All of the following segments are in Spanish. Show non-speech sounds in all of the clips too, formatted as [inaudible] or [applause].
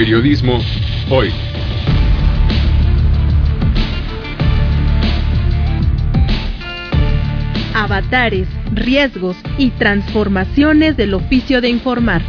Periodismo hoy. Avatares, riesgos y transformaciones del oficio de informar.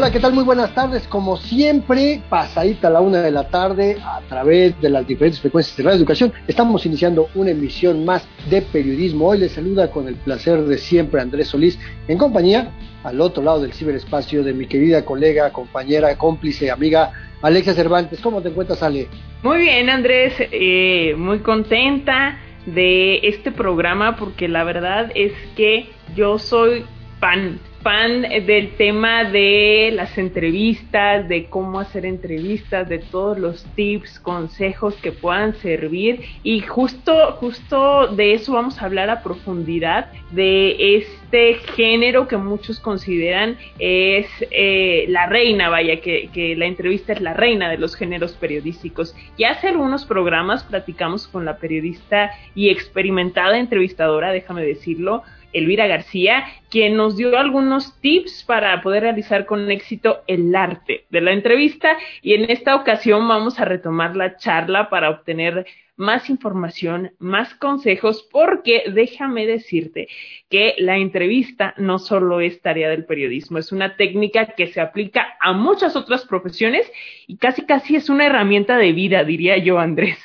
Hola, ¿qué tal? Muy buenas tardes. Como siempre, pasadita a la una de la tarde a través de las diferentes frecuencias de Radio Educación, estamos iniciando una emisión más de periodismo. Hoy les saluda con el placer de siempre Andrés Solís, en compañía al otro lado del ciberespacio de mi querida colega, compañera, cómplice, amiga Alexia Cervantes. ¿Cómo te encuentras, Ale? Muy bien, Andrés. Eh, muy contenta de este programa porque la verdad es que yo soy fan fan del tema de las entrevistas, de cómo hacer entrevistas, de todos los tips, consejos que puedan servir y justo, justo de eso vamos a hablar a profundidad de este género que muchos consideran es eh, la reina, vaya, que, que la entrevista es la reina de los géneros periodísticos. Y hace algunos programas platicamos con la periodista y experimentada entrevistadora, déjame decirlo, Elvira García, quien nos dio algunos tips para poder realizar con éxito el arte de la entrevista y en esta ocasión vamos a retomar la charla para obtener más información, más consejos, porque déjame decirte que la entrevista no solo es tarea del periodismo, es una técnica que se aplica a muchas otras profesiones y casi casi es una herramienta de vida, diría yo, Andrés.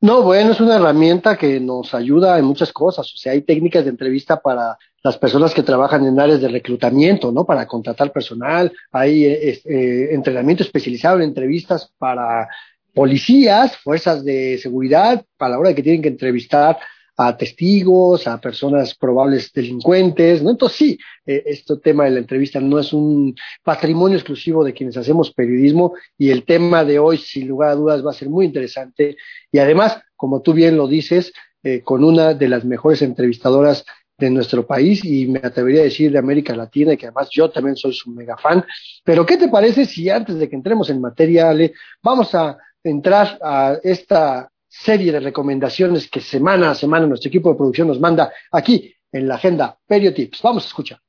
No, bueno, es una herramienta que nos ayuda en muchas cosas. O sea, hay técnicas de entrevista para las personas que trabajan en áreas de reclutamiento, ¿no? Para contratar personal. Hay eh, eh, entrenamiento especializado en entrevistas para policías, fuerzas de seguridad, a la hora que tienen que entrevistar a testigos, a personas probables delincuentes, ¿no? Entonces sí, eh, este tema de la entrevista no es un patrimonio exclusivo de quienes hacemos periodismo y el tema de hoy, sin lugar a dudas, va a ser muy interesante y además, como tú bien lo dices, eh, con una de las mejores entrevistadoras de nuestro país y me atrevería a decir de América Latina y que además yo también soy su mega fan. Pero ¿qué te parece si antes de que entremos en materia, Ale, vamos a entrar a esta serie de recomendaciones que semana a semana nuestro equipo de producción nos manda aquí en la agenda Periotips. Vamos a escuchar.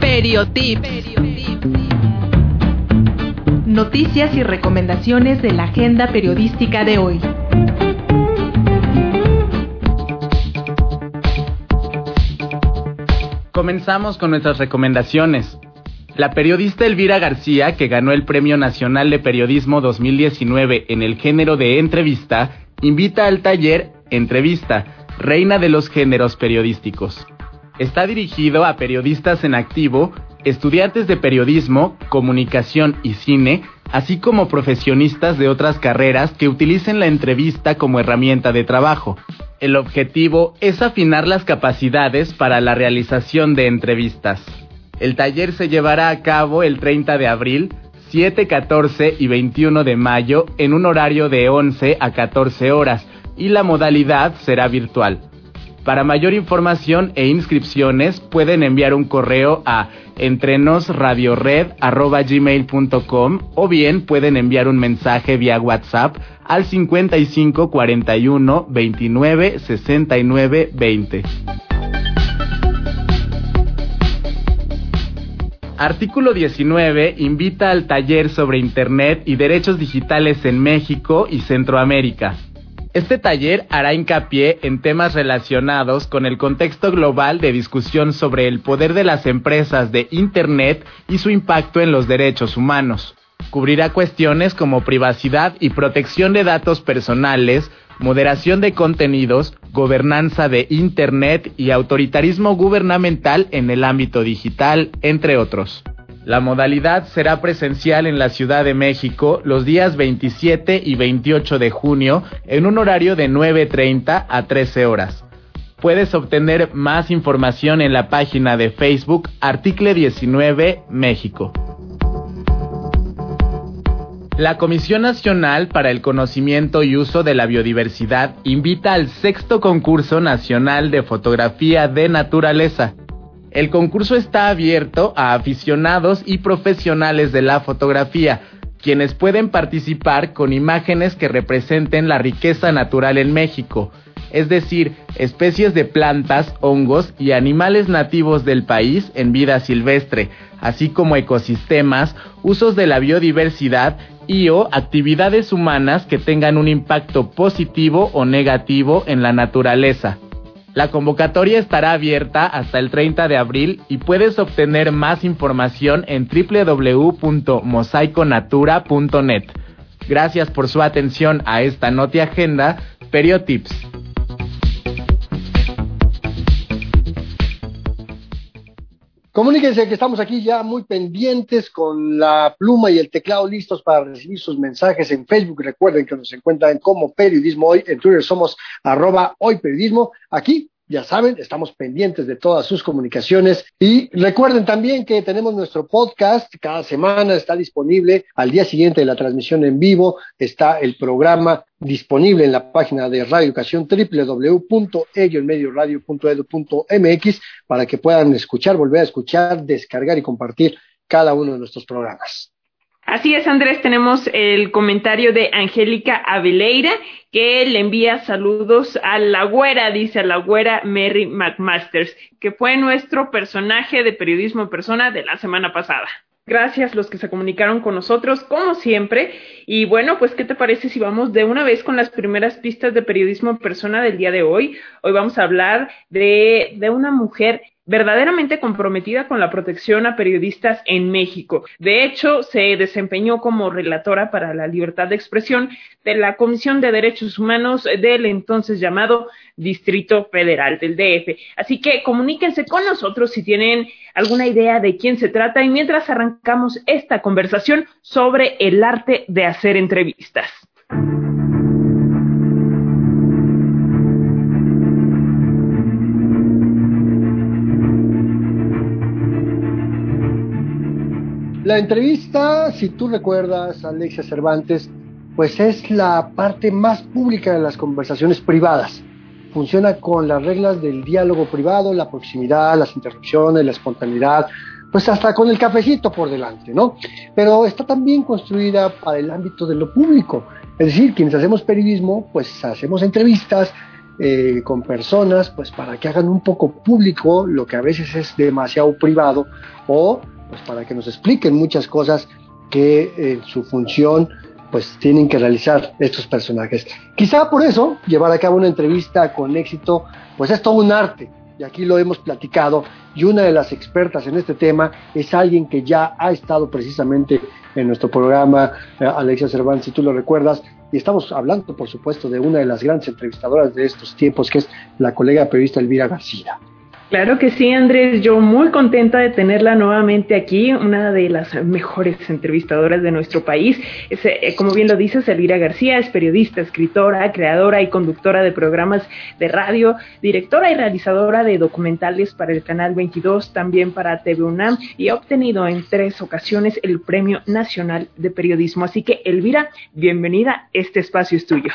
Periotips. Noticias y recomendaciones de la agenda periodística de hoy. Comenzamos con nuestras recomendaciones. La periodista Elvira García, que ganó el Premio Nacional de Periodismo 2019 en el género de entrevista, invita al taller Entrevista, Reina de los Géneros Periodísticos. Está dirigido a periodistas en activo, estudiantes de periodismo, comunicación y cine, así como profesionistas de otras carreras que utilicen la entrevista como herramienta de trabajo. El objetivo es afinar las capacidades para la realización de entrevistas. El taller se llevará a cabo el 30 de abril, 7, 14 y 21 de mayo en un horario de 11 a 14 horas y la modalidad será virtual. Para mayor información e inscripciones pueden enviar un correo a entrenosradiored.gmail.com o bien pueden enviar un mensaje vía WhatsApp al 55 41 29 69 20. Artículo 19 invita al taller sobre Internet y derechos digitales en México y Centroamérica. Este taller hará hincapié en temas relacionados con el contexto global de discusión sobre el poder de las empresas de Internet y su impacto en los derechos humanos. Cubrirá cuestiones como privacidad y protección de datos personales, moderación de contenidos, gobernanza de Internet y autoritarismo gubernamental en el ámbito digital, entre otros. La modalidad será presencial en la Ciudad de México los días 27 y 28 de junio en un horario de 9.30 a 13 horas. Puedes obtener más información en la página de Facebook Article 19 México. La Comisión Nacional para el Conocimiento y Uso de la Biodiversidad invita al sexto concurso nacional de fotografía de naturaleza. El concurso está abierto a aficionados y profesionales de la fotografía, quienes pueden participar con imágenes que representen la riqueza natural en México, es decir, especies de plantas, hongos y animales nativos del país en vida silvestre, así como ecosistemas, usos de la biodiversidad y o actividades humanas que tengan un impacto positivo o negativo en la naturaleza. La convocatoria estará abierta hasta el 30 de abril y puedes obtener más información en www.mosaiconatura.net. Gracias por su atención a esta Noti Agenda, Periotips. Comuníquense que estamos aquí ya muy pendientes con la pluma y el teclado listos para recibir sus mensajes en Facebook. Recuerden que nos encuentran como Periodismo Hoy. En Twitter somos arroba hoy periodismo. Aquí ya saben, estamos pendientes de todas sus comunicaciones y recuerden también que tenemos nuestro podcast, cada semana está disponible al día siguiente de la transmisión en vivo, está el programa disponible en la página de Radio Educación para que puedan escuchar, volver a escuchar, descargar y compartir cada uno de nuestros programas. Así es, Andrés, tenemos el comentario de Angélica Aveleira, que le envía saludos a la güera, dice a la güera Mary McMasters, que fue nuestro personaje de periodismo en persona de la semana pasada. Gracias los que se comunicaron con nosotros, como siempre. Y bueno, pues, ¿qué te parece si vamos de una vez con las primeras pistas de periodismo en persona del día de hoy? Hoy vamos a hablar de, de una mujer verdaderamente comprometida con la protección a periodistas en México. De hecho, se desempeñó como relatora para la libertad de expresión de la Comisión de Derechos Humanos del entonces llamado Distrito Federal del DF. Así que comuníquense con nosotros si tienen alguna idea de quién se trata y mientras arrancamos esta conversación sobre el arte de hacer entrevistas. La entrevista, si tú recuerdas, Alexia Cervantes, pues es la parte más pública de las conversaciones privadas. Funciona con las reglas del diálogo privado, la proximidad, las interrupciones, la espontaneidad, pues hasta con el cafecito por delante, ¿no? Pero está también construida para el ámbito de lo público. Es decir, quienes hacemos periodismo, pues hacemos entrevistas eh, con personas, pues para que hagan un poco público lo que a veces es demasiado privado o pues para que nos expliquen muchas cosas que en su función pues tienen que realizar estos personajes. Quizá por eso llevar a cabo una entrevista con éxito pues es todo un arte y aquí lo hemos platicado y una de las expertas en este tema es alguien que ya ha estado precisamente en nuestro programa, eh, Alexia Cervantes, si tú lo recuerdas, y estamos hablando por supuesto de una de las grandes entrevistadoras de estos tiempos que es la colega periodista Elvira García. Claro que sí, Andrés. Yo muy contenta de tenerla nuevamente aquí, una de las mejores entrevistadoras de nuestro país. Eh, como bien lo dices, Elvira García es periodista, escritora, creadora y conductora de programas de radio, directora y realizadora de documentales para el Canal 22, también para TV UNAM y ha obtenido en tres ocasiones el Premio Nacional de Periodismo. Así que, Elvira, bienvenida. Este espacio es tuyo.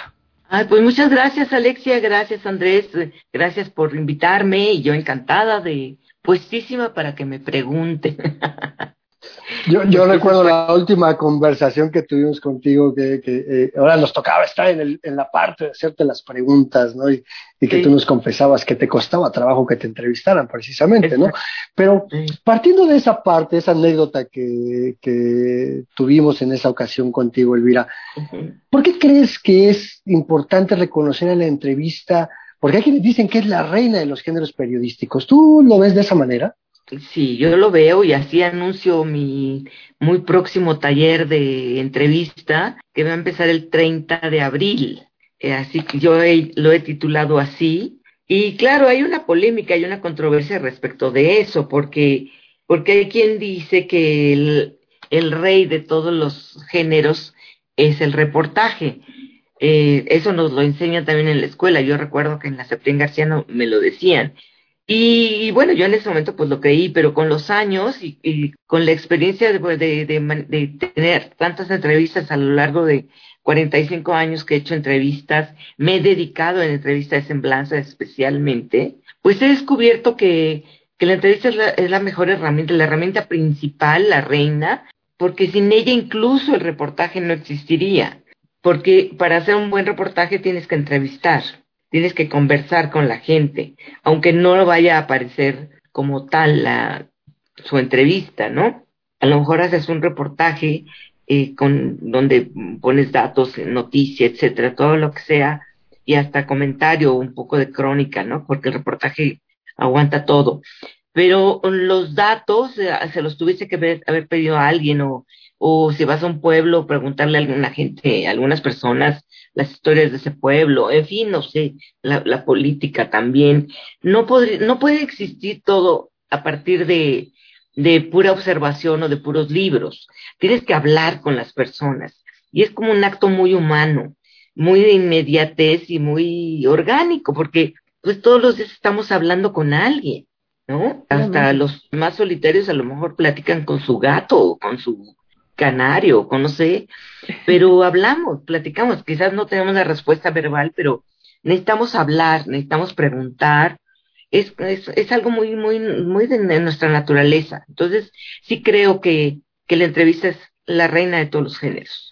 Ay, pues muchas gracias, Alexia, gracias, Andrés, gracias por invitarme y yo encantada de puestísima para que me pregunte. [laughs] Yo, yo recuerdo la última conversación que tuvimos contigo, que, que eh, ahora nos tocaba estar en, el, en la parte de hacerte las preguntas, ¿no? Y, y que tú nos confesabas que te costaba trabajo que te entrevistaran, precisamente, ¿no? Pero partiendo de esa parte, esa anécdota que, que tuvimos en esa ocasión contigo, Elvira, ¿por qué crees que es importante reconocer en la entrevista? Porque hay quienes dicen que es la reina de los géneros periodísticos. ¿Tú lo ves de esa manera? Sí, yo lo veo y así anuncio mi muy próximo taller de entrevista que va a empezar el 30 de abril. Eh, así que yo lo he titulado así. Y claro, hay una polémica, hay una controversia respecto de eso, porque, porque hay quien dice que el, rey de todos los géneros es el reportaje. Eh, eso nos lo enseñan también en la escuela. Yo recuerdo que en la Septién García no, me lo decían. Y, bueno, yo en ese momento pues lo creí, pero con los años y, con la experiencia de, de, tener tantas entrevistas a lo largo de 45 años que he hecho entrevistas, me he dedicado en entrevistas de semblanza especialmente, pues he descubierto que, que la entrevista es la, es la mejor herramienta, la herramienta principal, la reina, porque sin ella incluso el reportaje no existiría, porque para hacer un buen reportaje tienes que entrevistar, tienes que conversar con la gente, aunque no vaya a aparecer como tal la, su entrevista, ¿no? A lo mejor haces un reportaje eh, con donde pones datos, noticias, etcétera, todo lo que sea, y hasta comentario, un poco de crónica, ¿no? Porque el reportaje aguanta todo pero los datos eh, se los tuviese que haber, pedido a alguien o, o si vas a un pueblo, preguntarle a alguna gente, a algunas personas las historias de ese pueblo, en fin, no sé, la, la política también. No, no puede existir todo a partir de, de pura observación o de puros libros. Tienes que hablar con las personas y es como un acto muy humano, muy de inmediatez y muy orgánico, porque pues todos los días estamos hablando con alguien ¿no? Hasta los más solitarios a lo mejor platican con su gato o con su canario, con no sé, pero [laughs] hablamos, platicamos, quizás no tenemos la respuesta verbal, pero necesitamos hablar, necesitamos preguntar, es, es, es algo muy, muy, muy de, nuestra naturaleza. Entonces, sí creo que, que la entrevista es la reina de todos los géneros.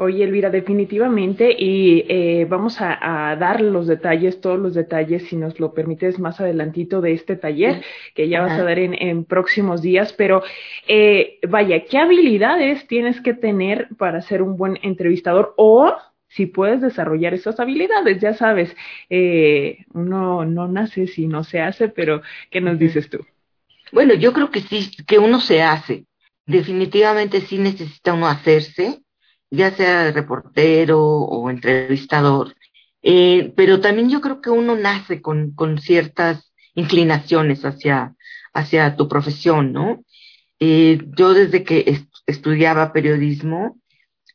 Oye, Elvira, definitivamente, y eh, vamos a, dar los detalles, todos los detalles, si nos lo permites más adelantito de este taller que ya vas a dar en, próximos días, pero eh, vaya, ¿qué habilidades tienes que tener para ser un buen entrevistador o si puedes desarrollar esas habilidades? Ya sabes, eh, uno no nace si no se hace, pero ¿qué nos dices tú? Bueno, yo creo que sí, que uno se hace. Definitivamente sí necesita uno hacerse ya sea reportero o entrevistador, eh, pero también yo creo que uno nace con, con ciertas inclinaciones hacia, hacia tu profesión, ¿no? Eh, yo desde que estudiaba periodismo,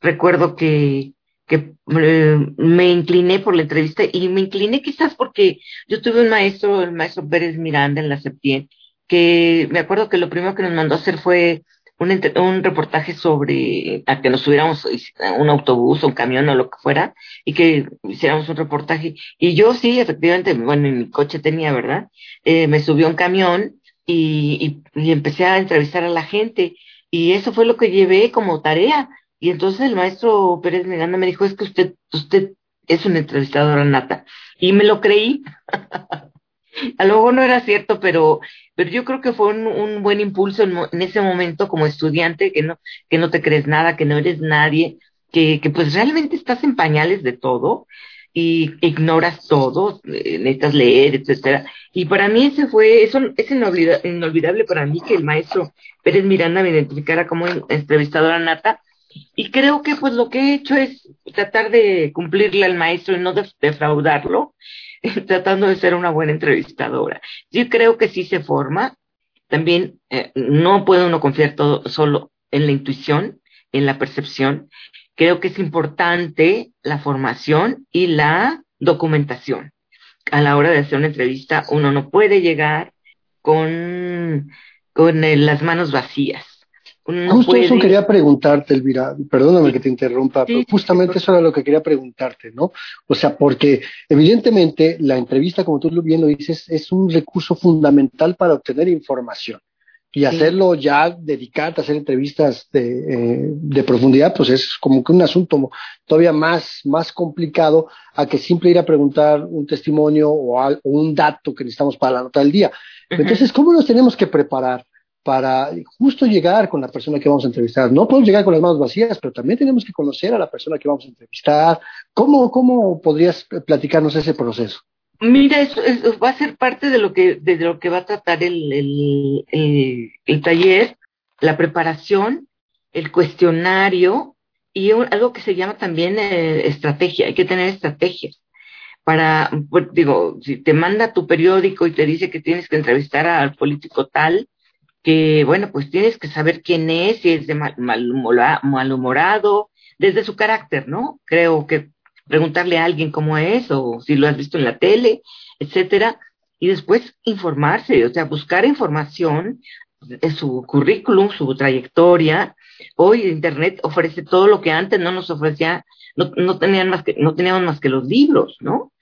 recuerdo que, que eh, me incliné por la entrevista y me incliné quizás porque yo tuve un maestro, el maestro Pérez Miranda en la Septien, que me acuerdo que lo primero que nos mandó a hacer fue un, reportaje sobre a que nos subiéramos un autobús o un camión o lo que fuera y que hiciéramos un reportaje. Y yo sí, efectivamente, bueno, en mi coche tenía, ¿verdad? Eh, me subió un camión y, y, empecé a entrevistar a la gente y eso fue lo que llevé como tarea. Y entonces el maestro Pérez Miranda me dijo, es que usted, usted es una entrevistadora nata. Y me lo creí. [laughs] a lo no era cierto, pero, pero yo creo que fue un, buen impulso en, ese momento como estudiante, que no, que no te crees nada, que no eres nadie, que, que pues realmente estás en pañales de todo y ignoras todo, eh, necesitas leer, etcétera. Y para mí ese fue, eso es inolvidable para mí que el maestro Pérez Miranda me identificara como entrevistadora nata. Y creo que pues lo que he hecho es tratar de cumplirle al maestro y no defraudarlo [laughs] tratando de ser una buena entrevistadora. Yo creo que sí se forma. También eh, no puede uno confiar todo solo en la intuición, en la percepción. Creo que es importante la formación y la documentación. A la hora de hacer una entrevista, uno no puede llegar con, con las manos vacías Justo eso quería preguntarte, Elvira, perdóname que te interrumpa, pero justamente eso era lo que quería preguntarte, ¿no? O sea, porque evidentemente la entrevista, como tú bien lo dices, es un recurso fundamental para obtener información. Y hacerlo ya, dedicarte a hacer entrevistas de, eh, de profundidad, pues es como que un asunto todavía más, más complicado a que simple ir a preguntar un testimonio o, un dato que necesitamos para la nota del día. Entonces, ¿cómo nos tenemos que preparar? Para justo llegar con la persona que vamos a entrevistar. No podemos llegar con las manos vacías, pero también tenemos que conocer a la persona que vamos a entrevistar. ¿Cómo, cómo podrías platicarnos ese proceso? Mira, eso, va a ser parte de lo que, de lo que va a tratar el, el, el, taller, la preparación, el cuestionario y algo que se llama también eh, estrategia. Hay que tener estrategias para, pues, digo, si te manda tu periódico y te dice que tienes que entrevistar al político tal, que, bueno, pues tienes que saber quién es, si es de mal, malhumorado, desde su carácter, ¿no? Creo que preguntarle a alguien cómo es o si lo has visto en la tele, etcétera, y después informarse, o sea, buscar información de su currículum, su trayectoria. Hoy Internet ofrece todo lo que antes no nos ofrecía, no, no tenían más que, no teníamos más que los libros, ¿no?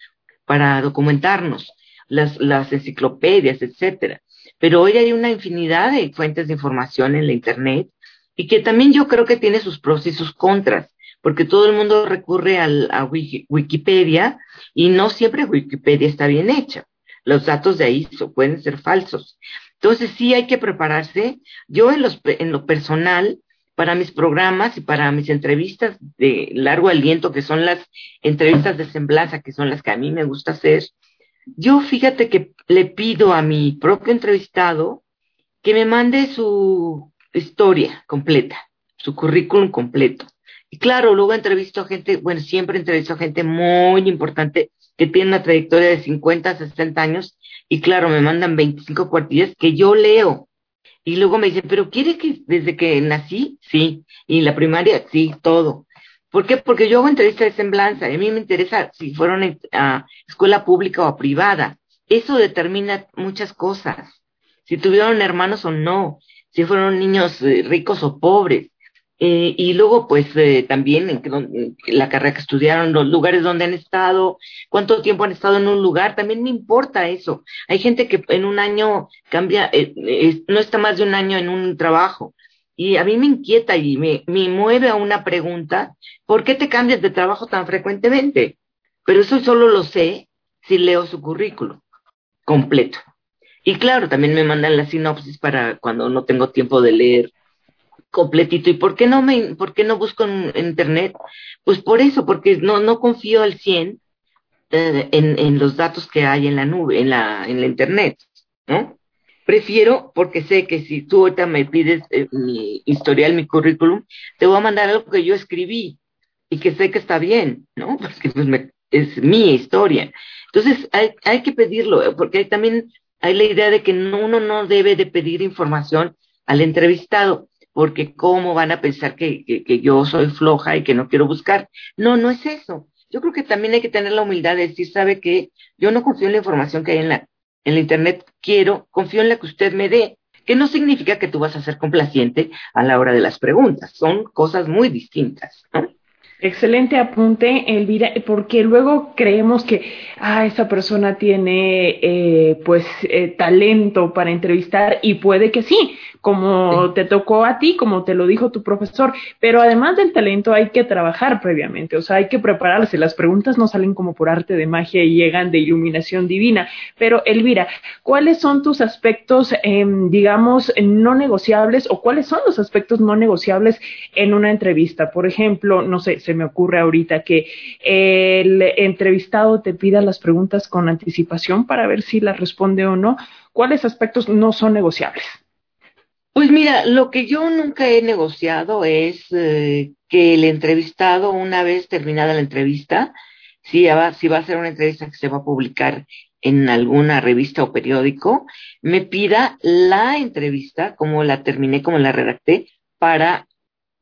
Para documentarnos, las, las enciclopedias, etcétera. Pero hoy hay una infinidad de fuentes de información en la Internet y que también yo creo que tiene sus pros y sus contras, porque todo el mundo recurre a Wikipedia y no siempre Wikipedia está bien hecha. Los datos de ahí pueden ser falsos. Entonces sí hay que prepararse. Yo en lo personal, para mis programas y para mis entrevistas de largo aliento, que son las entrevistas de semblanza, que son las que a mí me gusta hacer, yo fíjate que le pido a mi propio entrevistado que me mande su historia completa, su currículum completo. Y claro, luego entrevisto a gente, bueno, siempre entrevisto a gente muy importante que tiene una trayectoria de 50, 60 años y claro, me mandan 25 cuartillas que yo leo. Y luego me dicen, pero ¿quiere que desde que nací? Sí. Y la primaria, sí, todo. ¿Por qué? Porque yo hago entrevistas de semblanza. A mí me interesa si fueron a escuela pública o privada. Eso determina muchas cosas. Si tuvieron hermanos o no. Si fueron niños eh, ricos o pobres. Eh, y luego, pues, eh, también en, la carrera que estudiaron, los lugares donde han estado, cuánto tiempo han estado en un lugar, también me importa eso. Hay gente que en un año cambia, eh, no está más de un año en un trabajo. Y a mí me inquieta y me, me mueve a una pregunta, ¿por qué te cambias de trabajo tan frecuentemente? Pero eso solo lo sé si leo su currículo completo. Y claro, también me mandan la sinopsis para cuando no tengo tiempo de leer completito. ¿Y por qué no me, por qué no busco en, internet? Pues por eso, porque no, no confío al 100 eh, en, en los datos que hay en la nube, en la, en la internet, ¿no? Prefiero, porque sé que si tú ahorita me pides eh, mi historial, mi currículum, te voy a mandar algo que yo escribí y que sé que está bien, ¿no? [laughs] Porque pues es mi historia. Entonces hay, hay que pedirlo, porque también hay la idea de que uno no debe de pedir información al entrevistado porque cómo van a pensar que, que, yo soy floja y que no quiero buscar. No, no es eso. Yo creo que también hay que tener la humildad de decir, sabe que yo no confío en la información que hay en la, en la Internet, quiero, confío en la que usted me dé, que no significa que tú vas a ser complaciente a la hora de las preguntas, son cosas muy distintas. ¿no? Excelente apunte, Elvira, porque luego creemos que ah, esa persona tiene eh, pues eh, talento para entrevistar y puede que sí, como te tocó a ti, como te lo dijo tu profesor, pero además del talento hay que trabajar previamente, o sea, hay que prepararse, las preguntas no salen como por arte de magia y llegan de iluminación divina, pero Elvira, ¿cuáles son tus aspectos, em, digamos, no negociables o cuáles son los aspectos no negociables en una entrevista? Por ejemplo, no sé, me ocurre ahorita que el entrevistado te pida las preguntas con anticipación para ver si las responde o no. ¿Cuáles aspectos no son negociables? Pues mira, lo que yo nunca he negociado es eh, que el entrevistado, una vez terminada la entrevista, si va, si va a ser una entrevista que se va a publicar en alguna revista o periódico, me pida la entrevista, como la terminé, como la redacté, para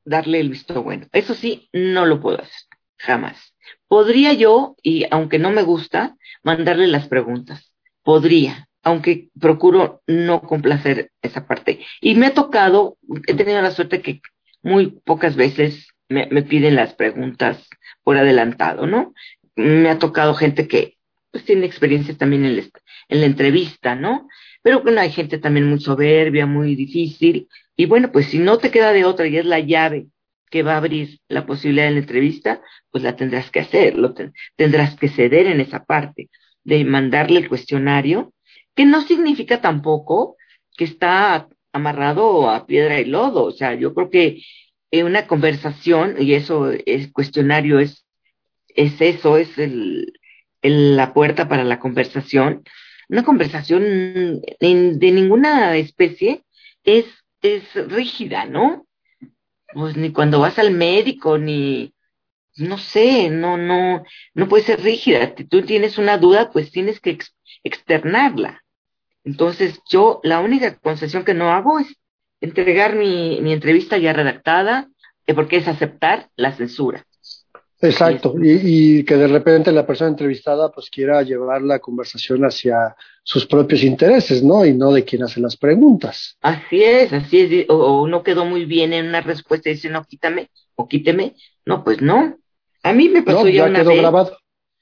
darle el visto bueno. Eso sí, no lo puedo hacer, jamás. Podría yo, y aunque no me gusta, mandarle las preguntas. Podría, aunque procuro no complacer esa parte. Y me ha tocado, he tenido la suerte que muy pocas veces me, piden las preguntas por adelantado, ¿no? Me ha tocado gente que pues tiene experiencia también en, en la entrevista, ¿no? Pero bueno, hay gente también muy soberbia, muy difícil, y bueno, pues si no te queda de otra y es la llave que va a abrir la posibilidad de la entrevista, pues la tendrás que hacer, lo tendrás que ceder en esa parte de mandarle el cuestionario que no significa tampoco que está amarrado a piedra y lodo. O sea, yo creo que en una conversación, y eso es cuestionario, es, es eso, es el, la puerta para la conversación. Una conversación de ninguna especie es, es rígida, ¿no? Pues ni cuando vas al médico, ni, no sé, no, no, no puede ser rígida. Si tú tienes una duda, pues tienes que externarla. Entonces, yo la única concesión que no hago es entregar mi, mi entrevista ya redactada, eh, porque es aceptar la censura. Exacto, y, que de repente la persona entrevistada pues quiera llevar la conversación hacia sus propios intereses, ¿no? Y no de quien hace las preguntas. Así es, así es, o, no quedó muy bien en una respuesta y dice, no, quítame, o quíteme. No, pues no. A mí me pasó ya, una vez. Grabado.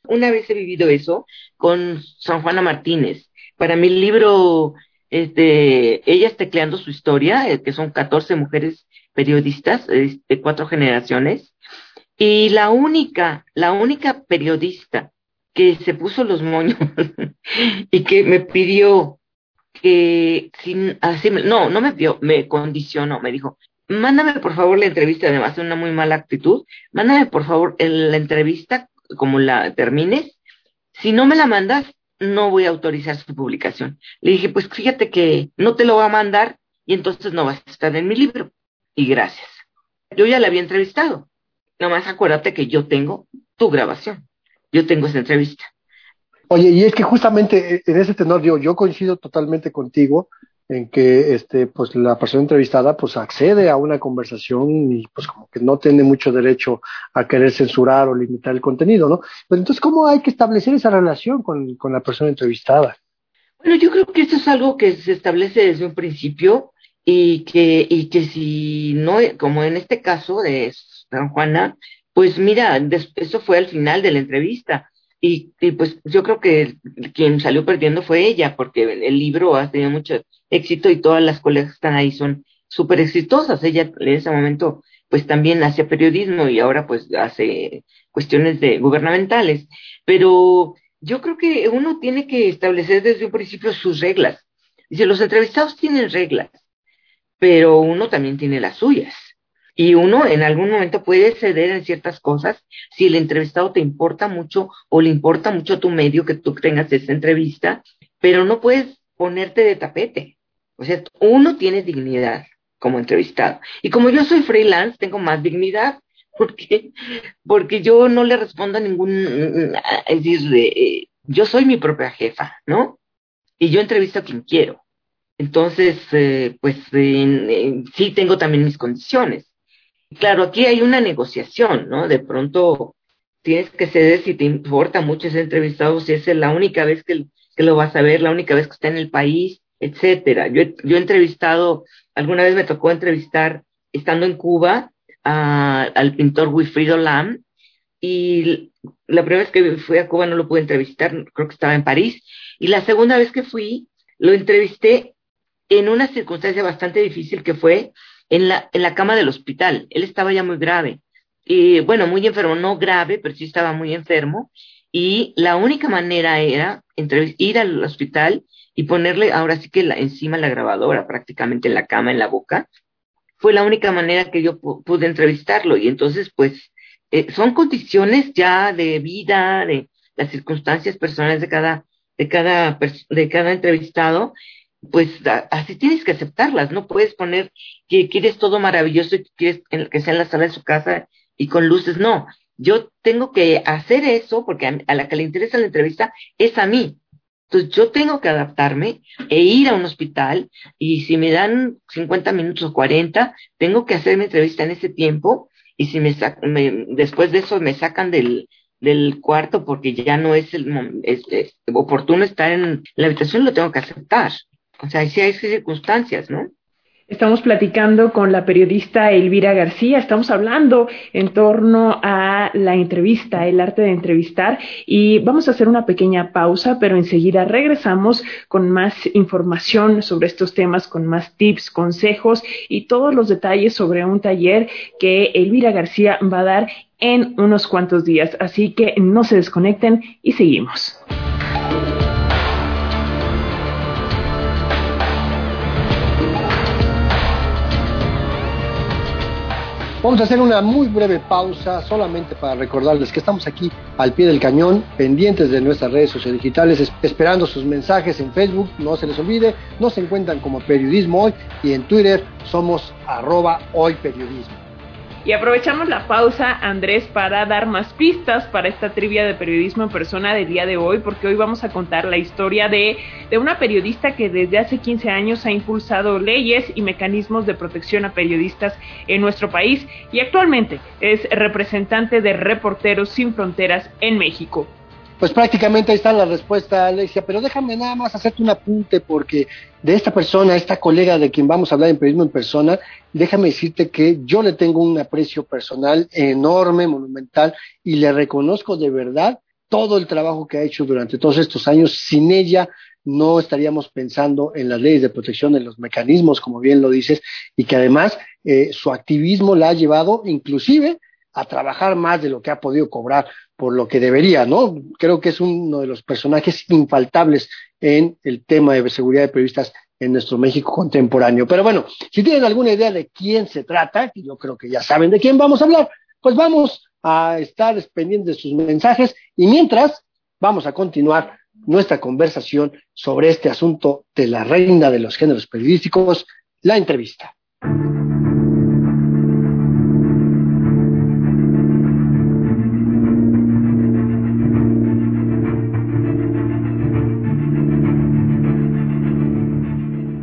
Una vez he vivido eso con San Juana Martínez para mi libro, este, ellas tecleando su historia, eh, que son 14 mujeres periodistas de cuatro generaciones y la única, la única periodista que se puso los moños [laughs] y que me pidió que sin así no, no me pidió, me condicionó, me dijo, mándame por favor la entrevista, además de una muy mala actitud, mándame por favor la entrevista como la termines, si no me la mandas, no voy a autorizar su publicación. Le dije, pues fíjate que no te lo voy a mandar y entonces no vas a estar en mi libro. Y gracias. Yo ya la había entrevistado. Nomás acuérdate que yo tengo tu grabación. Yo tengo esa entrevista. Oye, y es que justamente eh, en ese tenor, digo, yo coincido totalmente contigo en que este pues la persona entrevistada pues accede a una conversación y pues como que no tiene mucho derecho a querer censurar o limitar el contenido, ¿no? Pero entonces, ¿cómo hay que establecer esa relación con, con la persona entrevistada? Bueno, yo creo que eso es algo que se establece desde un principio y que, y que si no, como en este caso de Juana, pues mira, eso fue al final de la entrevista y, pues yo creo que quien salió perdiendo fue ella, porque el libro ha tenido mucho éxito y todas las colegas que están ahí son súper exitosas. Ella en ese momento pues también hacía periodismo y ahora pues hace cuestiones de gubernamentales. Pero yo creo que uno tiene que establecer desde un principio sus reglas. Dice, los entrevistados tienen reglas, pero uno también tiene las suyas. Y uno en algún momento puede ceder en ciertas cosas si el entrevistado te importa mucho o le importa mucho tu medio que tú tengas esa entrevista, pero no puedes ponerte de tapete. O sea, uno tiene dignidad como entrevistado. Y como yo soy freelance, tengo más dignidad [laughs] porque, porque yo no le respondo a ningún, es decir, eh, yo soy mi propia jefa, ¿no? Y yo entrevisto a quien quiero. Entonces, eh, pues sí tengo también mis condiciones. Claro, aquí hay una negociación, ¿no? De pronto tienes que ceder si te importa mucho ese entrevistado, si es la única vez que, lo vas a ver, la única vez que está en el país, etcétera. Yo, yo he entrevistado, alguna vez me tocó entrevistar, estando en Cuba, al pintor Wilfrido Lam, y la primera vez que fui a Cuba no lo pude entrevistar, creo que estaba en París, y la segunda vez que fui, lo entrevisté en una circunstancia bastante difícil que fue en la, en la cama del hospital. Él estaba ya muy grave. Y bueno, muy enfermo, no grave, pero sí estaba muy enfermo. Y la única manera era ir al hospital y ponerle ahora sí que la, encima la grabadora, prácticamente en la cama, en la boca. Fue la única manera que yo pude entrevistarlo. Y entonces, pues, eh, son condiciones ya de vida, de las circunstancias personales de cada, de cada, de cada entrevistado pues así tienes que aceptarlas, no puedes poner que quieres todo maravilloso y que quieres que sea en la sala de su casa y con luces, no, yo tengo que hacer eso porque a, la que le interesa la entrevista es a mí. Entonces yo tengo que adaptarme e ir a un hospital y si me dan 50 minutos o 40, tengo que hacer mi entrevista en ese tiempo y si me, después de eso me sacan del, del cuarto porque ya no es el es, oportuno estar en la habitación, lo tengo que aceptar. O sea, sí hay circunstancias, ¿no? Estamos platicando con la periodista Elvira García, estamos hablando en torno a la entrevista, el arte de entrevistar y vamos a hacer una pequeña pausa, pero enseguida regresamos con más información sobre estos temas, con más tips, consejos y todos los detalles sobre un taller que Elvira García va a dar en unos cuantos días. Así que no se desconecten y seguimos. Vamos a hacer una muy breve pausa solamente para recordarles que estamos aquí al pie del cañón, pendientes de nuestras redes sociodigitales, esperando sus mensajes en Facebook, no se les olvide, nos encuentran como Periodismo Hoy y en Twitter somos arroba hoy periodismo. Y aprovechamos la pausa, Andrés, para dar más pistas para esta trivia de periodismo en persona del día de hoy, porque hoy vamos a contar la historia de, de una periodista que desde hace 15 años ha impulsado leyes y mecanismos de protección a periodistas en nuestro país y actualmente es representante de Reporteros Sin Fronteras en México. Pues prácticamente ahí está la respuesta, Alexia, pero déjame nada más hacerte un apunte porque de esta persona, esta colega de quien vamos a hablar en periodismo en persona, déjame decirte que yo le tengo un aprecio personal enorme, monumental, y le reconozco de verdad todo el trabajo que ha hecho durante todos estos años. Sin ella no estaríamos pensando en las leyes de protección, en los mecanismos, como bien lo dices, y que además eh, su activismo la ha llevado inclusive a trabajar más de lo que ha podido cobrar por lo que debería, ¿no? Creo que es uno de los personajes infaltables en el tema de seguridad de periodistas en nuestro México contemporáneo. Pero bueno, si tienen alguna idea de quién se trata, que yo creo que ya saben de quién vamos a hablar, pues vamos a estar pendientes de sus mensajes y mientras vamos a continuar nuestra conversación sobre este asunto de la reina de los géneros periodísticos, la entrevista.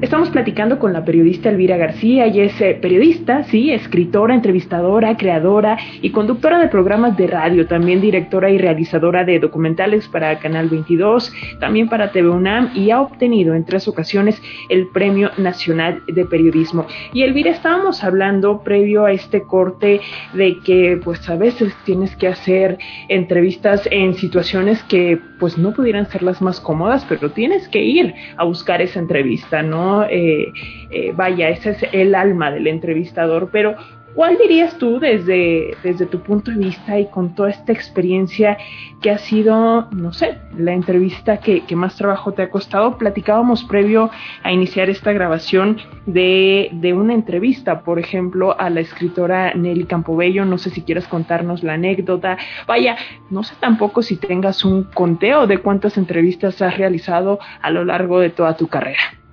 Estamos platicando con la periodista Elvira García, y es eh, periodista, sí, escritora, entrevistadora, creadora y conductora de programas de radio, también directora y realizadora de documentales para Canal 22, también para TV UNAM y ha obtenido en tres ocasiones el Premio Nacional de Periodismo. Y Elvira, estábamos hablando previo a este corte de que pues a veces tienes que hacer entrevistas en situaciones que pues no pudieran ser las más cómodas, pero tienes que ir a buscar esa entrevista, ¿no? Eh, eh, vaya, ese es el alma del entrevistador, pero ¿cuál dirías tú desde, desde tu punto de vista y con toda esta experiencia que ha sido, no sé, la entrevista que, más trabajo te ha costado? Platicábamos previo a iniciar esta grabación de, de, una entrevista, por ejemplo, a la escritora Nelly Campobello, no sé si quieres contarnos la anécdota, vaya, no sé tampoco si tengas un conteo de cuántas entrevistas has realizado a lo largo de toda tu carrera.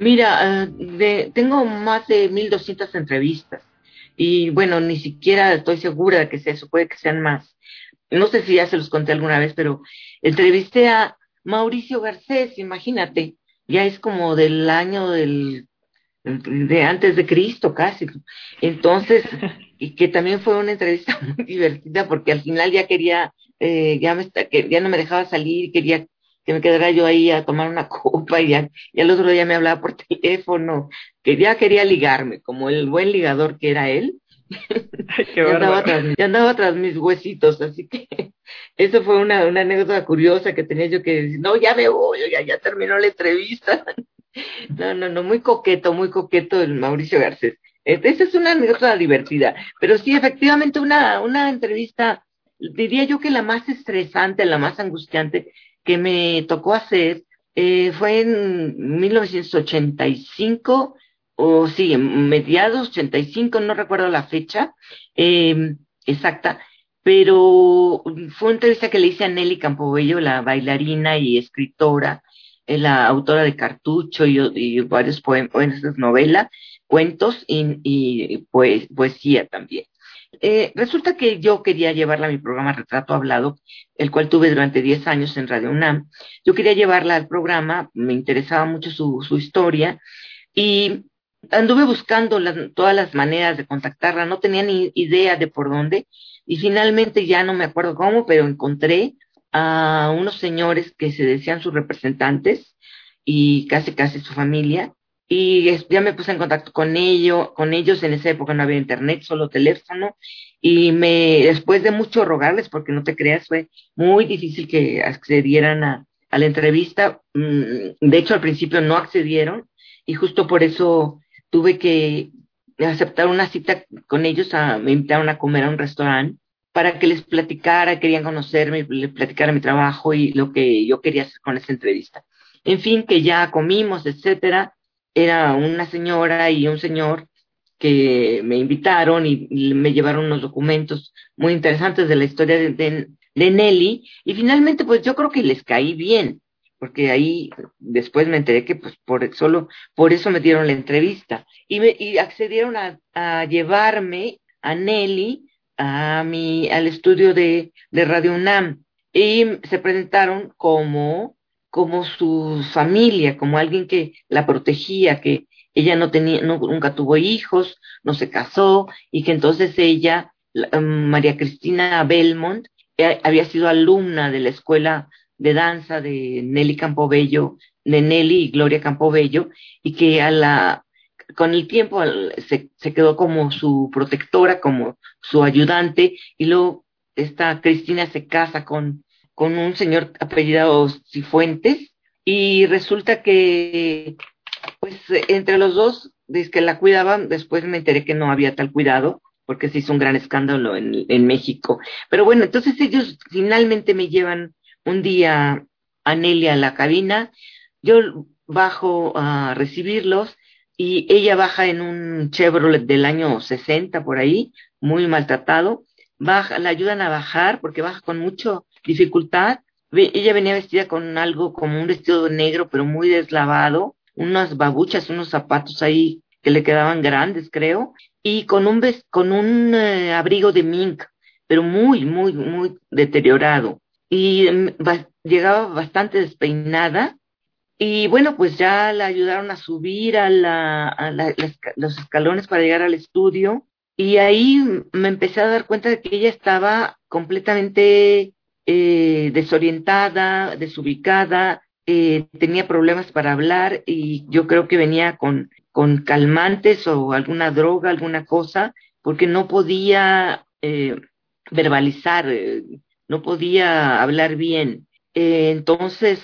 Mira, eh, tengo más de 1200 entrevistas y bueno, ni siquiera estoy segura de que sea eso, puede que sean más. No sé si ya se los conté alguna vez, pero entrevisté a Mauricio Garcés, imagínate, ya es como del año del de antes de Cristo casi. Entonces, y que también fue una entrevista [laughs] muy divertida porque al final ya quería, eh, ya, me, ya no me dejaba salir, quería que me quedara yo ahí a tomar una [laughs] copa y, ya, y al otro día me hablaba por teléfono, que ya quería ligarme, como el buen ligador que era él. [laughs] ya, andaba tras, ya, andaba tras, mis huesitos, así que [laughs] eso fue una, una anécdota curiosa que tenía yo que decir, no, ya me voy, ya, ya terminó la entrevista. no, no, no, muy coqueto, muy coqueto el Mauricio Garcés. Esa es una anécdota divertida, pero sí, efectivamente, una, una entrevista, diría yo que la más estresante, la más angustiante, que me tocó hacer eh, fue en 1985 o sí, mediados 85, no recuerdo la fecha eh, exacta, pero fue una entrevista que le hice a Nelly Campobello, la bailarina y escritora, eh, la autora de Cartucho y, varios poemas, novelas, cuentos y, y pues, poesía también. Eh, resulta que yo quería llevarla a mi programa Retrato Hablado, el cual tuve durante 10 años en Radio UNAM. Yo quería llevarla al programa, me interesaba mucho su, su historia y anduve buscando todas las maneras de contactarla, no tenía ni idea de por dónde y finalmente ya no me acuerdo cómo, pero encontré a unos señores que se decían sus representantes y casi casi su familia y ya me puse en contacto con ellos, con ellos en esa época no había internet, solo teléfono y me después de mucho rogarles porque no te creas fue muy difícil que accedieran a, a la entrevista, mm, de hecho al principio no accedieron y justo por eso tuve que aceptar una cita con ellos, a, me invitaron a comer a un restaurante para que les platicara, querían conocerme, les platicara mi trabajo y lo que yo quería hacer con esa entrevista. En fin, que ya comimos, etcétera, era una señora y un señor que me invitaron y, me llevaron unos documentos muy interesantes de la historia de, de, Nelly. Y finalmente pues yo creo que les caí bien porque ahí después me enteré que pues por solo por eso me dieron la entrevista. Y, me, y accedieron a, a llevarme a Nelly a mi al estudio de, de Radio UNAM. Y se presentaron como como su familia, como alguien que la protegía, que ella no tenía, nunca tuvo hijos, no se casó y que entonces ella, um, María Cristina Belmont, eh, había sido alumna de la escuela de danza de Nelly Campobello, de Nelly y Gloria Campobello, y que a la, con el tiempo se, se quedó como su protectora, como su ayudante, y luego esta Cristina se casa con con un señor apellidado Cifuentes y resulta que pues entre los dos dice que la cuidaban, después me enteré que no había tal cuidado, porque se hizo un gran escándalo en, en México. Pero bueno, entonces ellos finalmente me llevan un día a Nelly a la cabina, yo bajo a recibirlos y ella baja en un Chevrolet del año 60 por ahí, muy maltratado, baja, la ayudan a bajar porque baja con mucha dificultad. Ella venía vestida con algo como un vestido negro pero muy deslavado, unas babuchas, unos zapatos ahí que le quedaban grandes, creo, y con un con un eh, abrigo de mink, pero muy, muy, muy deteriorado. Y mm, llegaba bastante despeinada y bueno, pues ya la ayudaron a subir a, la, a los escalones para llegar al estudio y ahí me empecé a dar cuenta de que ella estaba completamente eh, desorientada, desubicada, eh, tenía problemas para hablar y yo creo que venía con, con calmantes o alguna droga, alguna cosa, porque no podía eh, verbalizar, eh, no podía hablar bien. Eh, entonces,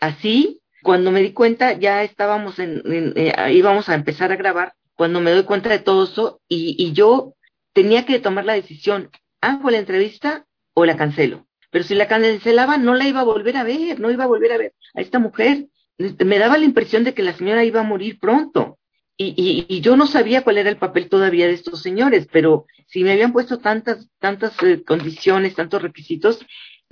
así cuando me di cuenta, ya estábamos en, eh, íbamos a empezar a grabar, cuando me doy cuenta de todo eso, y, y yo tenía que tomar la decisión, ¿hago la entrevista o la cancelo? Pero si la cancelaba, no la iba a volver a ver, no iba a volver a ver a esta mujer. Me daba la impresión de que la señora iba a morir pronto. Y, y, y, yo no sabía cuál era el papel todavía de estos señores, pero si me habían puesto tantas, tantas eh, condiciones, tantos requisitos,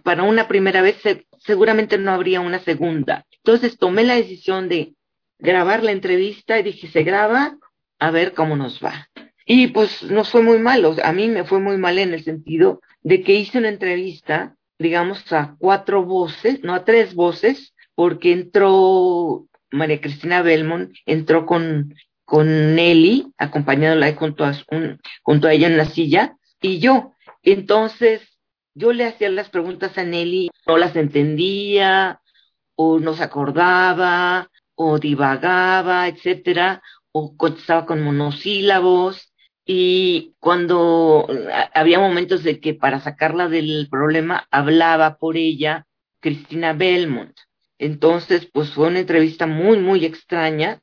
para una primera vez seguramente no habría una segunda. Entonces tomé la decisión de grabar la entrevista y dije, se graba, a ver cómo nos va. Y pues nos fue muy mal, a mí me fue muy mal en el sentido de que hice una entrevista, digamos, a cuatro voces, no a tres voces, porque entró María Cristina Belmont, entró con, con Nelly, acompañándola junto a, un, junto a ella en la silla, y yo. Entonces, yo le hacía las preguntas a Nelly, no las entendía, o no se acordaba, o divagaba, etcétera, o contestaba con monosílabos, y cuando había momentos de que para sacarla del problema hablaba por ella Cristina Belmont. Entonces, pues fue una entrevista muy, muy extraña,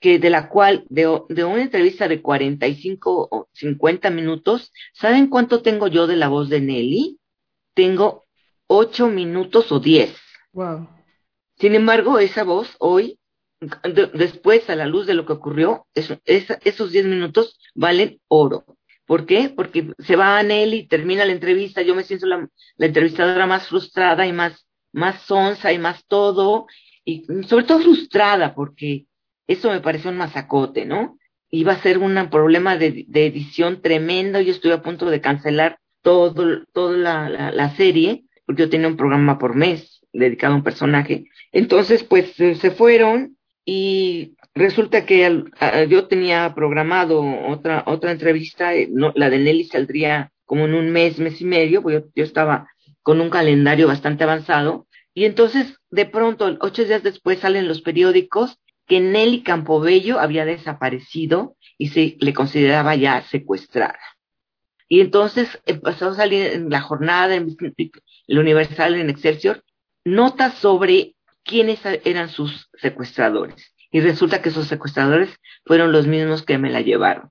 que de la cual, de, de una entrevista de 45 o 50 minutos, ¿saben cuánto tengo yo de la voz de Nelly? Tengo ocho minutos o diez. Wow. Sin embargo, esa voz hoy, después a la luz de lo que ocurrió, esos diez minutos valen oro. ¿Por qué? Porque se va a Nelly, termina la entrevista, yo me siento la, entrevistadora más frustrada y más, más sonsa y más todo, y sobre todo frustrada, porque eso me pareció un masacote, ¿no? Iba a ser un problema de, edición tremendo, yo estuve a punto de cancelar todo, toda la, la serie, porque yo tenía un programa por mes dedicado a un personaje, entonces, pues se fueron y resulta que yo tenía programado otra otra entrevista, eh, la de Nelly saldría como en un mes, mes y medio, pues yo, estaba con un calendario bastante avanzado, y entonces de pronto, ocho días después salen los periódicos que Nelly Campobello había desaparecido y se le consideraba ya secuestrada. Y entonces empezó a salir en la jornada, en el Universal, en Excelsior, notas sobre quiénes eran sus secuestradores. Y resulta que esos secuestradores fueron los mismos que me la llevaron.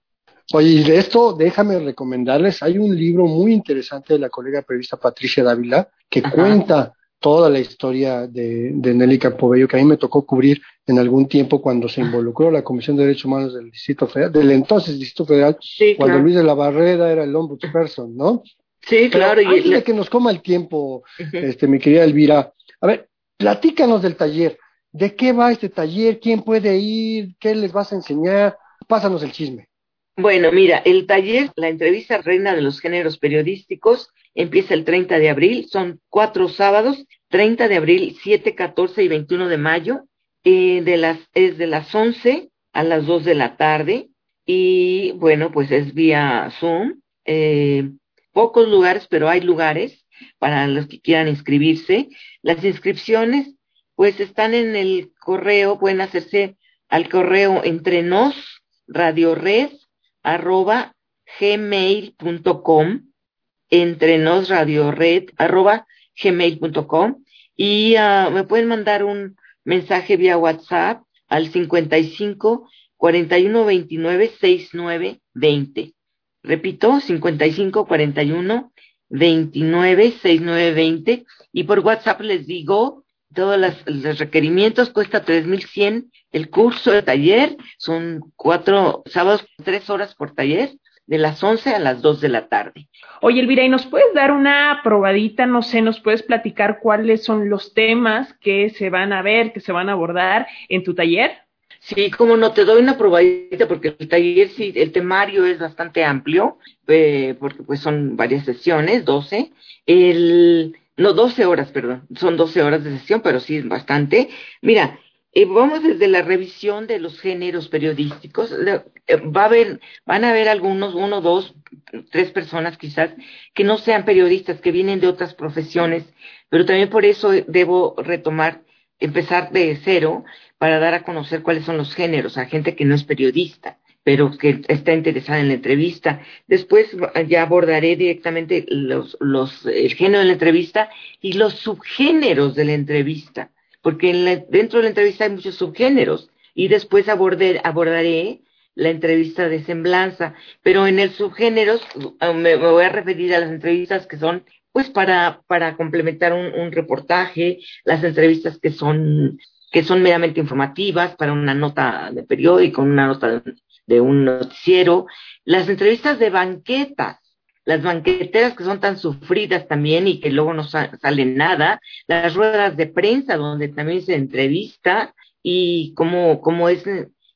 Oye, y de esto déjame recomendarles, hay un libro muy interesante de la colega periodista Patricia Dávila que cuenta toda la historia de, de Nelly Campobello, que a mí me tocó cubrir en algún tiempo cuando se involucró la Comisión de Derechos Humanos del Distrito Federal, del entonces Distrito Federal, cuando Luis de la Barrera era el ombudsperson, ¿no? Sí, claro. y antes de que nos coma el tiempo, este, mi querida Elvira, a ver, platícanos del taller. ¿De qué va este taller? ¿Quién puede ir? ¿Qué les vas a enseñar? Pásanos el chisme. Bueno, mira, el taller, la entrevista reina de los géneros periodísticos, empieza el 30 de abril, son cuatro sábados, 30 de abril, 7, 14 y 21 de mayo, eh, de las, es de las 11 a las 2 de la tarde, y bueno, pues es vía Zoom, eh, pocos lugares, pero hay lugares, para los que quieran inscribirse. Las inscripciones, pues están en el correo, pueden hacerse al correo entre nos, radiored, arroba gmail.com, entre nos, radiored, arroba gmail.com, y uh, me pueden mandar un mensaje vía WhatsApp al 55 4129 6920. Repito, 55 41 29 6920 y por WhatsApp les digo todos los requerimientos, cuesta 3100 el curso de taller, son cuatro sábados, tres horas por taller, de las 11 a las 2 de la tarde. Oye, Elvira, ¿y nos puedes dar una probadita? No sé, ¿nos puedes platicar cuáles son los temas que se van a ver, que se van a abordar en tu taller? Sí, como no, te doy una probadita porque el taller, sí, el temario es bastante amplio, eh, porque pues son varias sesiones, 12. El, no, 12 horas, perdón, son 12 horas de sesión, pero sí es bastante. Mira, eh, vamos desde la revisión de los géneros periodísticos. Eh, va a haber, van a haber algunos, uno, dos, tres personas quizás, que no sean periodistas, que vienen de otras profesiones, pero también por eso debo retomar, empezar de cero para dar a conocer cuáles son los géneros a gente que no es periodista, pero que está interesada en la entrevista. Después ya abordaré directamente los, los, el género de la entrevista y los subgéneros de la entrevista, porque dentro de la entrevista hay muchos subgéneros y después abordaré la entrevista de semblanza, pero en el subgéneros me, me, voy a referir a las entrevistas que son pues para, para complementar un reportaje, las entrevistas que son que son meramente informativas para una nota de periódico, una nota de, un noticiero, las entrevistas de banquetas, las banqueteras que son tan sufridas también y que luego no sale nada, las ruedas de prensa donde también se entrevista y cómo, cómo es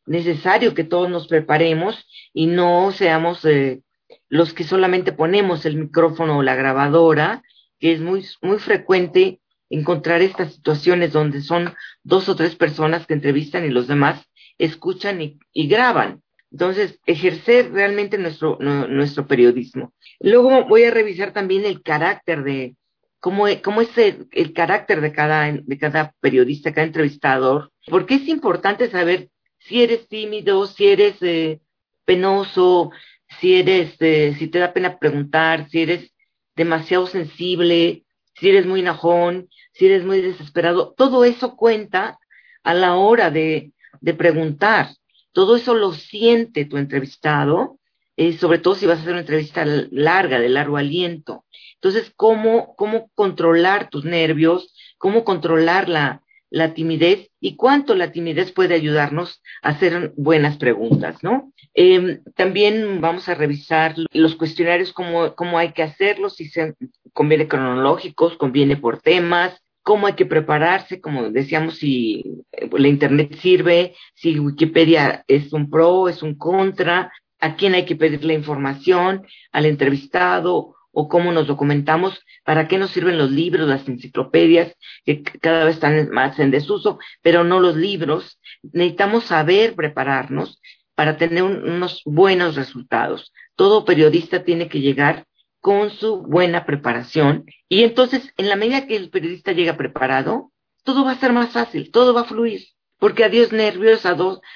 necesario que todos nos preparemos y no seamos eh, los que solamente ponemos el micrófono o la grabadora, que es muy, muy frecuente encontrar estas situaciones donde son dos o tres personas que entrevistan y los demás escuchan y, graban. Entonces, ejercer realmente nuestro, nuestro periodismo. Luego voy a revisar también el carácter de, cómo, cómo es el, carácter de cada, de cada periodista, cada entrevistador, porque es importante saber si eres tímido, si eres eh, penoso, si eres, eh, si te da pena preguntar, si eres demasiado sensible, si eres muy enojón, si eres muy desesperado, todo eso cuenta a la hora de, de preguntar. Todo eso lo siente tu entrevistado, eh, sobre todo si vas a hacer una entrevista larga, de largo aliento. Entonces, ¿cómo, cómo controlar tus nervios? ¿Cómo controlar la, la timidez y cuánto la timidez puede ayudarnos a hacer buenas preguntas, ¿no? Eh, también vamos a revisar los cuestionarios, cómo, cómo hay que hacerlos, si se conviene cronológicos, conviene por temas, cómo hay que prepararse, como decíamos, si eh, la Internet sirve, si Wikipedia es un pro, es un contra, a quién hay que pedir la información, al entrevistado o cómo nos documentamos, para qué nos sirven los libros, las enciclopedias, que cada vez están más en desuso, pero no los libros. Necesitamos saber prepararnos para tener unos buenos resultados. Todo periodista tiene que llegar con su buena preparación y entonces en la medida que el periodista llega preparado, todo va a ser más fácil, todo va a fluir, porque adiós nervios,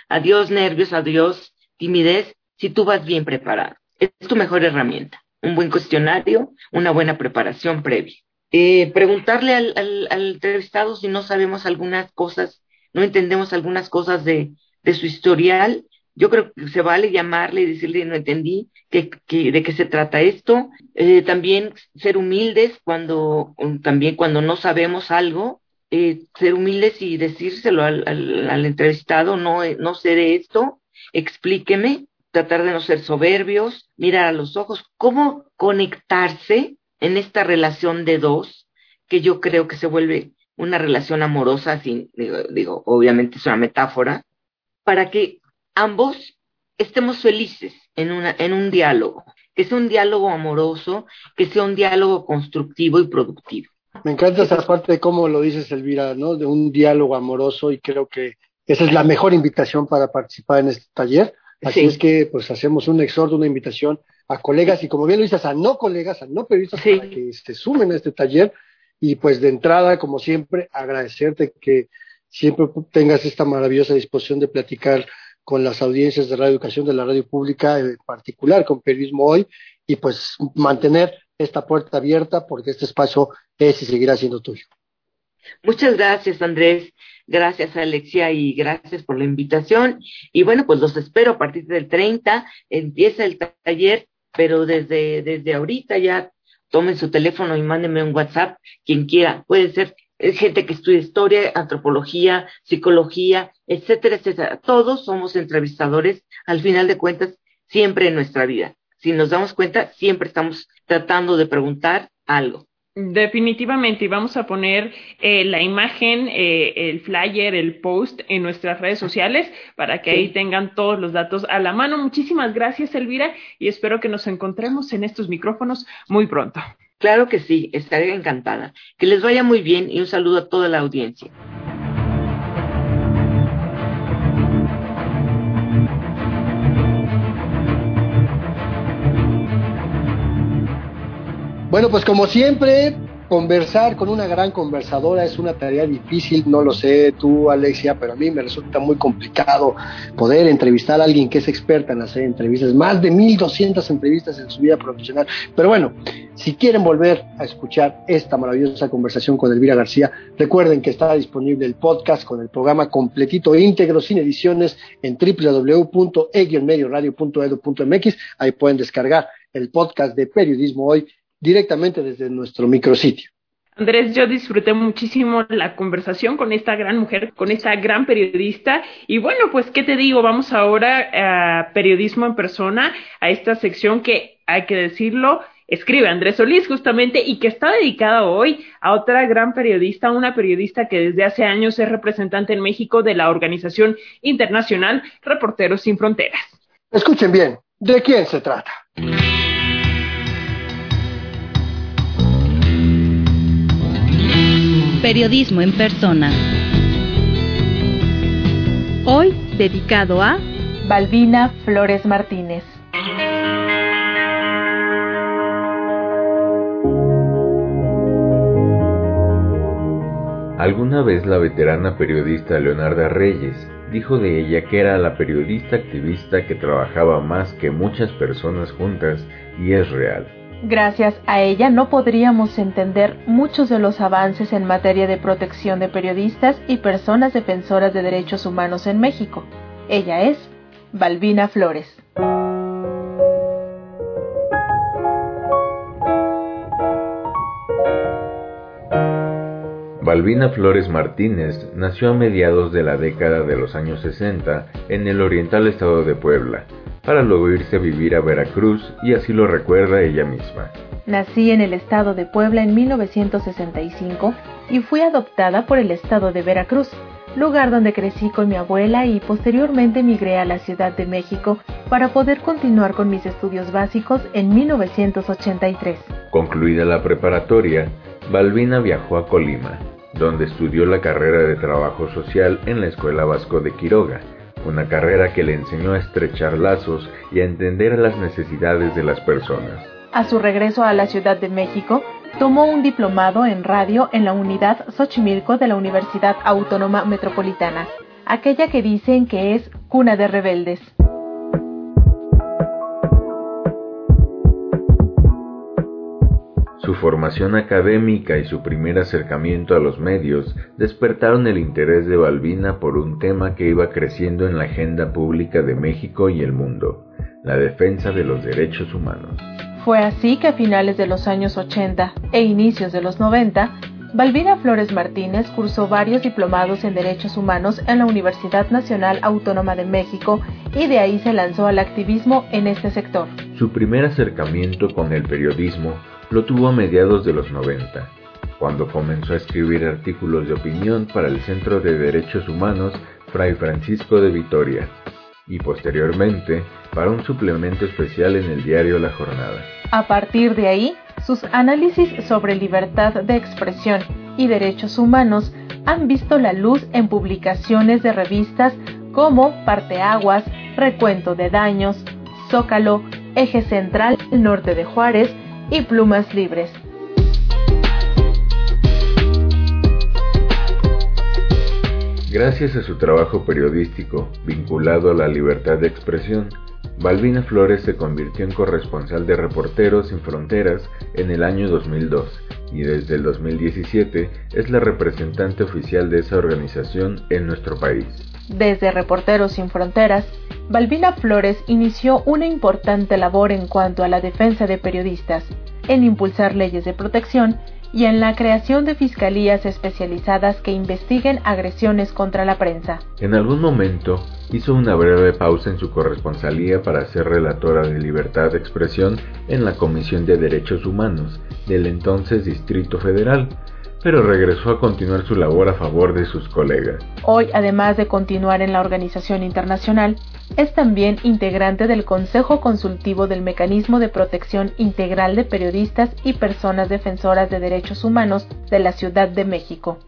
adiós nervios, adiós timidez, si tú vas bien preparado. Es tu mejor herramienta, un buen cuestionario, una buena preparación previa. Eh, preguntarle al, al, entrevistado si no sabemos algunas cosas, no entendemos algunas cosas de, de su historial, yo creo que se vale llamarle y decirle, no entendí que, de qué se trata esto. Eh, también ser humildes cuando, también cuando no sabemos algo, eh, ser humildes y decírselo al, al, al entrevistado, no, no sé de esto, explíqueme, tratar de no ser soberbios, mirar a los ojos, cómo conectarse en esta relación de dos, que yo creo que se vuelve una relación amorosa, sin, digo, digo obviamente es una metáfora, para que ambos estemos felices en, una, en un diálogo, que sea un diálogo amoroso, que sea un diálogo constructivo y productivo. Me encanta esa parte de cómo lo dices, Elvira, ¿no? De un diálogo amoroso y creo que esa es la mejor invitación para participar en este taller. Así sí. es que, pues, hacemos un exhorto, una invitación a colegas y, como bien lo dices, a no colegas, a no periodistas sí. para que se sumen a este taller. Y, pues, de entrada, como siempre, agradecerte que siempre tengas esta maravillosa disposición de platicar con las audiencias de Radio Educación de la radio pública, en particular con Periodismo Hoy, y pues mantener esta puerta abierta porque este espacio es y seguirá siendo tuyo. Muchas gracias, Andrés. Gracias, Alexia, y gracias por la invitación. Y bueno, pues los espero a partir del 30. Empieza el taller, pero desde, desde ahorita ya tomen su teléfono y mándenme un WhatsApp, quien quiera. Puede ser gente que estudia historia, antropología, psicología, etcétera, etcétera. Todos somos entrevistadores, al final de cuentas, siempre en nuestra vida. Si nos damos cuenta, siempre estamos tratando de preguntar algo. Definitivamente, y vamos a poner eh, la imagen, eh, el flyer, el post en nuestras redes sociales para que ahí tengan todos los datos a la mano. Muchísimas gracias, Elvira, y espero que nos encontremos en estos micrófonos muy pronto. Claro que sí, estaré encantada. Que les vaya muy bien y un saludo a toda la audiencia. Bueno, pues como siempre, conversar con una gran conversadora es una tarea difícil, no lo sé tú, Alexia, pero a mí me resulta muy complicado poder entrevistar a alguien que es experta en hacer entrevistas, más de 1200 entrevistas en su vida profesional. Pero bueno, si quieren volver a escuchar esta maravillosa conversación con Elvira García, recuerden que está disponible el podcast con el programa completito íntegro sin ediciones en www.e-medioradio.edu.mx. Ahí pueden descargar el podcast de Periodismo Hoy directamente desde nuestro micrositio. Andrés, yo disfruté muchísimo la conversación con esta gran mujer, con esta gran periodista. Y bueno, pues, ¿qué te digo? Vamos ahora a periodismo en persona, a esta sección que, hay que decirlo, escribe Andrés Solís justamente y que está dedicada hoy a otra gran periodista, una periodista que desde hace años es representante en México de la organización internacional Reporteros Sin Fronteras. Escuchen bien, ¿de quién se trata? Periodismo en persona. Hoy dedicado a Balbina Flores Martínez. Alguna vez la veterana periodista Leonarda Reyes dijo de ella que era la periodista activista que trabajaba más que muchas personas juntas y es real. Gracias a ella no podríamos entender muchos de los avances en materia de protección de periodistas y personas defensoras de derechos humanos en México. Ella es Balbina Flores. Balbina Flores Martínez nació a mediados de la década de los años 60 en el oriental estado de Puebla, para luego irse a vivir a Veracruz y así lo recuerda ella misma. Nací en el estado de Puebla en 1965 y fui adoptada por el estado de Veracruz, lugar donde crecí con mi abuela y posteriormente migré a la Ciudad de México para poder continuar con mis estudios básicos en 1983. Concluida la preparatoria, Balbina viajó a Colima, donde estudió la carrera de trabajo social en la Escuela Vasco de Quiroga una carrera que le enseñó a estrechar lazos y a entender las necesidades de las personas. A su regreso a la Ciudad de México, tomó un diplomado en radio en la unidad Xochimilco de la Universidad Autónoma Metropolitana, aquella que dicen que es cuna de rebeldes. Su formación académica y su primer acercamiento a los medios despertaron el interés de Balbina por un tema que iba creciendo en la agenda pública de México y el mundo, la defensa de los derechos humanos. Fue así que a finales de los años 80 e inicios de los 90, Balbina Flores Martínez cursó varios diplomados en derechos humanos en la Universidad Nacional Autónoma de México y de ahí se lanzó al activismo en este sector. Su primer acercamiento con el periodismo lo tuvo a mediados de los 90, cuando comenzó a escribir artículos de opinión para el Centro de Derechos Humanos Fray Francisco de Vitoria y posteriormente para un suplemento especial en el diario La Jornada. A partir de ahí, sus análisis sobre libertad de expresión y derechos humanos han visto la luz en publicaciones de revistas como Parteaguas, Recuento de Daños, Zócalo, Eje Central, Norte de Juárez, y plumas libres. Gracias a su trabajo periodístico vinculado a la libertad de expresión, Balbina Flores se convirtió en corresponsal de Reporteros Sin Fronteras en el año 2002 y desde el 2017 es la representante oficial de esa organización en nuestro país. Desde Reporteros Sin Fronteras, Balbina Flores inició una importante labor en cuanto a la defensa de periodistas, en impulsar leyes de protección y en la creación de fiscalías especializadas que investiguen agresiones contra la prensa. En algún momento hizo una breve pausa en su corresponsalía para ser relatora de libertad de expresión en la Comisión de Derechos Humanos del entonces Distrito Federal, pero regresó a continuar su labor a favor de sus colegas. Hoy, además de continuar en la organización internacional, es también integrante del Consejo Consultivo del Mecanismo de Protección Integral de Periodistas y Personas Defensoras de Derechos Humanos de la Ciudad de México.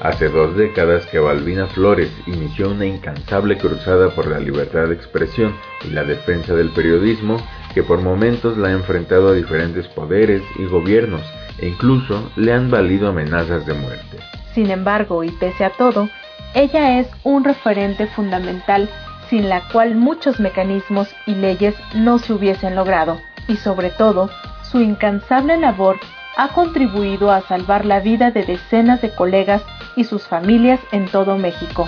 Hace dos décadas que Balbina Flores inició una incansable cruzada por la libertad de expresión y la defensa del periodismo que por momentos la ha enfrentado a diferentes poderes y gobiernos e incluso le han valido amenazas de muerte. Sin embargo, y pese a todo, ella es un referente fundamental sin la cual muchos mecanismos y leyes no se hubiesen logrado, y sobre todo, su incansable labor ha contribuido a salvar la vida de decenas de colegas y sus familias en todo México.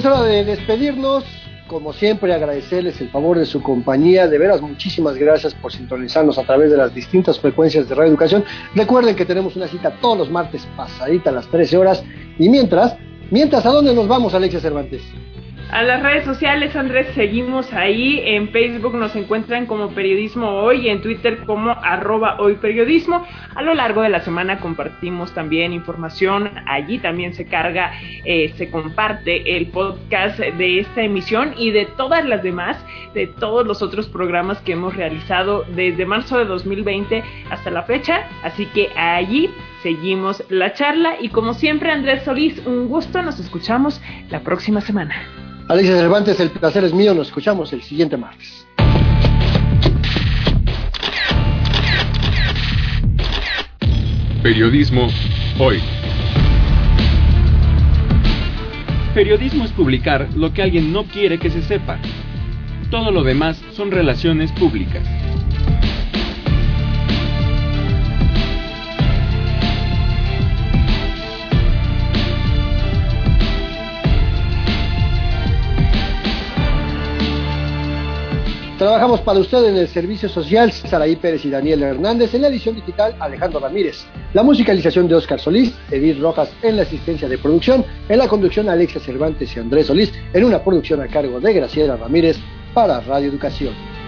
Es hora de despedirnos. Como siempre, agradecerles el favor de su compañía. De veras, muchísimas gracias por sintonizarnos a través de las distintas frecuencias de Radio Educación. Recuerden que tenemos una cita todos los martes pasadita a las 13 horas. Y mientras, mientras, ¿a dónde nos vamos, Alexia Cervantes? A las redes sociales, Andrés, seguimos ahí. En Facebook nos encuentran como Periodismo Hoy, en Twitter como arroba hoy periodismo. A lo largo de la semana compartimos también información. Allí también se carga, eh, se comparte el podcast de esta emisión y de todas las demás, de todos los otros programas que hemos realizado desde marzo de 2020 hasta la fecha. Así que allí seguimos la charla y como siempre Andrés Solís, un gusto, nos escuchamos la próxima semana. Alicia Cervantes, el placer es mío, nos escuchamos el siguiente martes. Periodismo hoy. Periodismo es publicar lo que alguien no quiere que se sepa. Todo lo demás son relaciones públicas. Trabajamos para usted en el servicio social Saraí Pérez y Daniel Hernández, en la edición digital Alejandro Ramírez, la musicalización de Oscar Solís, Edith Rojas en la asistencia de producción, en la conducción Alexia Cervantes y Andrés Solís, en una producción a cargo de Graciela Ramírez para Radio Educación.